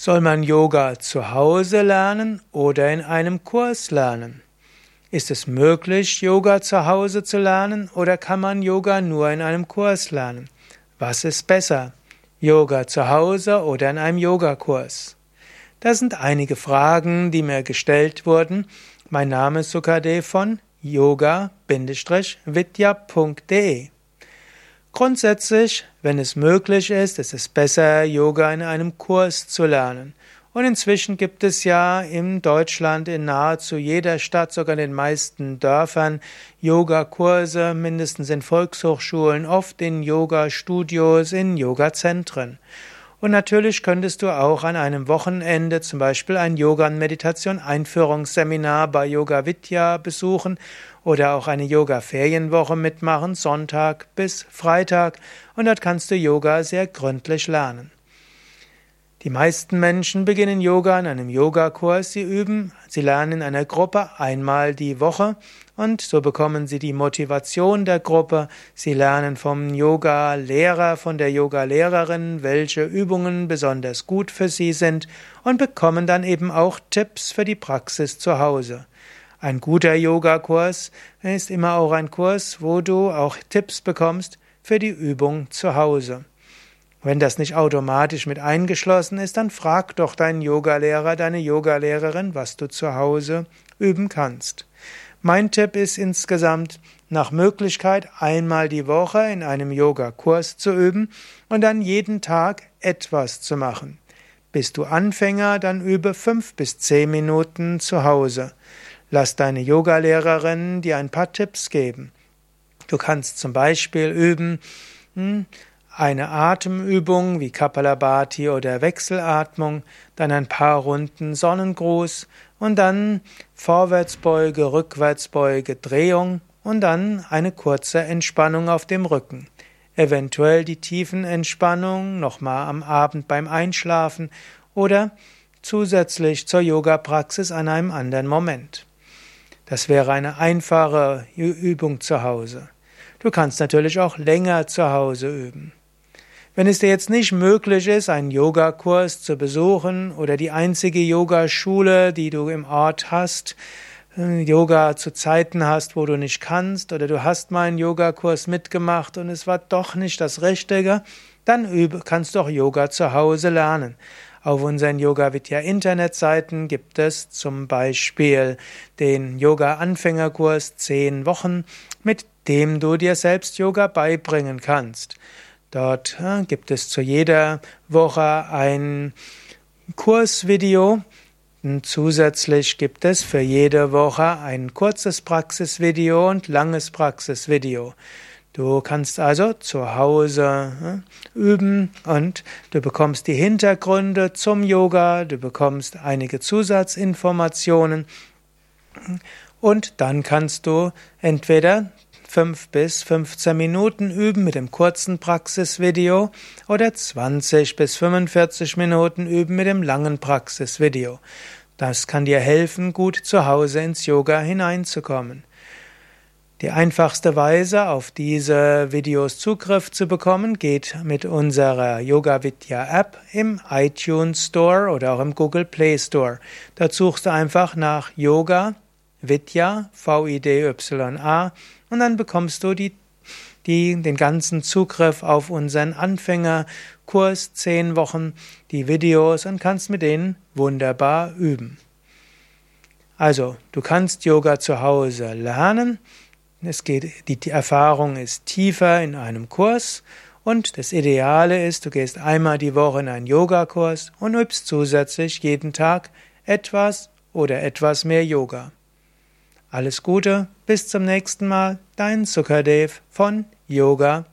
Soll man Yoga zu Hause lernen oder in einem Kurs lernen? Ist es möglich, Yoga zu Hause zu lernen oder kann man Yoga nur in einem Kurs lernen? Was ist besser? Yoga zu Hause oder in einem Yogakurs? Das sind einige Fragen, die mir gestellt wurden. Mein Name ist Sukadev von yoga-vidya.de Grundsätzlich, wenn es möglich ist, ist es besser, Yoga in einem Kurs zu lernen. Und inzwischen gibt es ja in Deutschland in nahezu jeder Stadt, sogar in den meisten Dörfern, Yogakurse, mindestens in Volkshochschulen, oft in Yoga-Studios, in Yoga-Zentren. Und natürlich könntest du auch an einem Wochenende zum Beispiel ein Yoga- und Meditation-Einführungsseminar bei Yoga Vidya besuchen oder auch eine Yoga-Ferienwoche mitmachen, Sonntag bis Freitag. Und dort kannst du Yoga sehr gründlich lernen. Die meisten Menschen beginnen Yoga in einem Yogakurs, sie üben, sie lernen in einer Gruppe einmal die Woche und so bekommen sie die Motivation der Gruppe, sie lernen vom Yoga-Lehrer, von der Yoga-Lehrerin, welche Übungen besonders gut für sie sind und bekommen dann eben auch Tipps für die Praxis zu Hause. Ein guter Yogakurs ist immer auch ein Kurs, wo du auch Tipps bekommst für die Übung zu Hause. Wenn das nicht automatisch mit eingeschlossen ist, dann frag doch deinen Yogalehrer, deine Yogalehrerin, was du zu Hause üben kannst. Mein Tipp ist insgesamt, nach Möglichkeit einmal die Woche in einem Yogakurs zu üben und dann jeden Tag etwas zu machen. Bist du Anfänger, dann übe fünf bis zehn Minuten zu Hause. Lass deine Yogalehrerin dir ein paar Tipps geben. Du kannst zum Beispiel üben, hm, eine Atemübung wie Kapalabhati oder Wechselatmung, dann ein paar Runden Sonnengruß und dann Vorwärtsbeuge, Rückwärtsbeuge, Drehung und dann eine kurze Entspannung auf dem Rücken. Eventuell die Tiefenentspannung nochmal am Abend beim Einschlafen oder zusätzlich zur Yoga-Praxis an einem anderen Moment. Das wäre eine einfache Übung zu Hause. Du kannst natürlich auch länger zu Hause üben. Wenn es dir jetzt nicht möglich ist, einen Yogakurs zu besuchen oder die einzige Yogaschule, die du im Ort hast, äh, Yoga zu Zeiten hast, wo du nicht kannst, oder du hast mal einen Yogakurs mitgemacht und es war doch nicht das Richtige, dann kannst du auch Yoga zu Hause lernen. Auf unseren Yoga Vidya Internetseiten gibt es zum Beispiel den Yoga Anfängerkurs zehn Wochen, mit dem du dir selbst Yoga beibringen kannst. Dort gibt es zu jeder Woche ein Kursvideo. Und zusätzlich gibt es für jede Woche ein kurzes Praxisvideo und langes Praxisvideo. Du kannst also zu Hause üben und du bekommst die Hintergründe zum Yoga, du bekommst einige Zusatzinformationen und dann kannst du entweder 5 bis 15 Minuten üben mit dem kurzen Praxisvideo oder 20 bis 45 Minuten üben mit dem langen Praxisvideo. Das kann dir helfen, gut zu Hause ins Yoga hineinzukommen. Die einfachste Weise, auf diese Videos Zugriff zu bekommen, geht mit unserer Yoga Vidya App im iTunes Store oder auch im Google Play Store. Da suchst du einfach nach Yoga Vidya, V-I-D-Y-A, und dann bekommst du die, die, den ganzen Zugriff auf unseren Anfängerkurs, zehn Wochen, die Videos und kannst mit denen wunderbar üben. Also, du kannst Yoga zu Hause lernen. Es geht, die Erfahrung ist tiefer in einem Kurs und das Ideale ist, du gehst einmal die Woche in einen Yogakurs und übst zusätzlich jeden Tag etwas oder etwas mehr Yoga. Alles Gute, bis zum nächsten Mal, dein Sukadev von yoga-vidya.de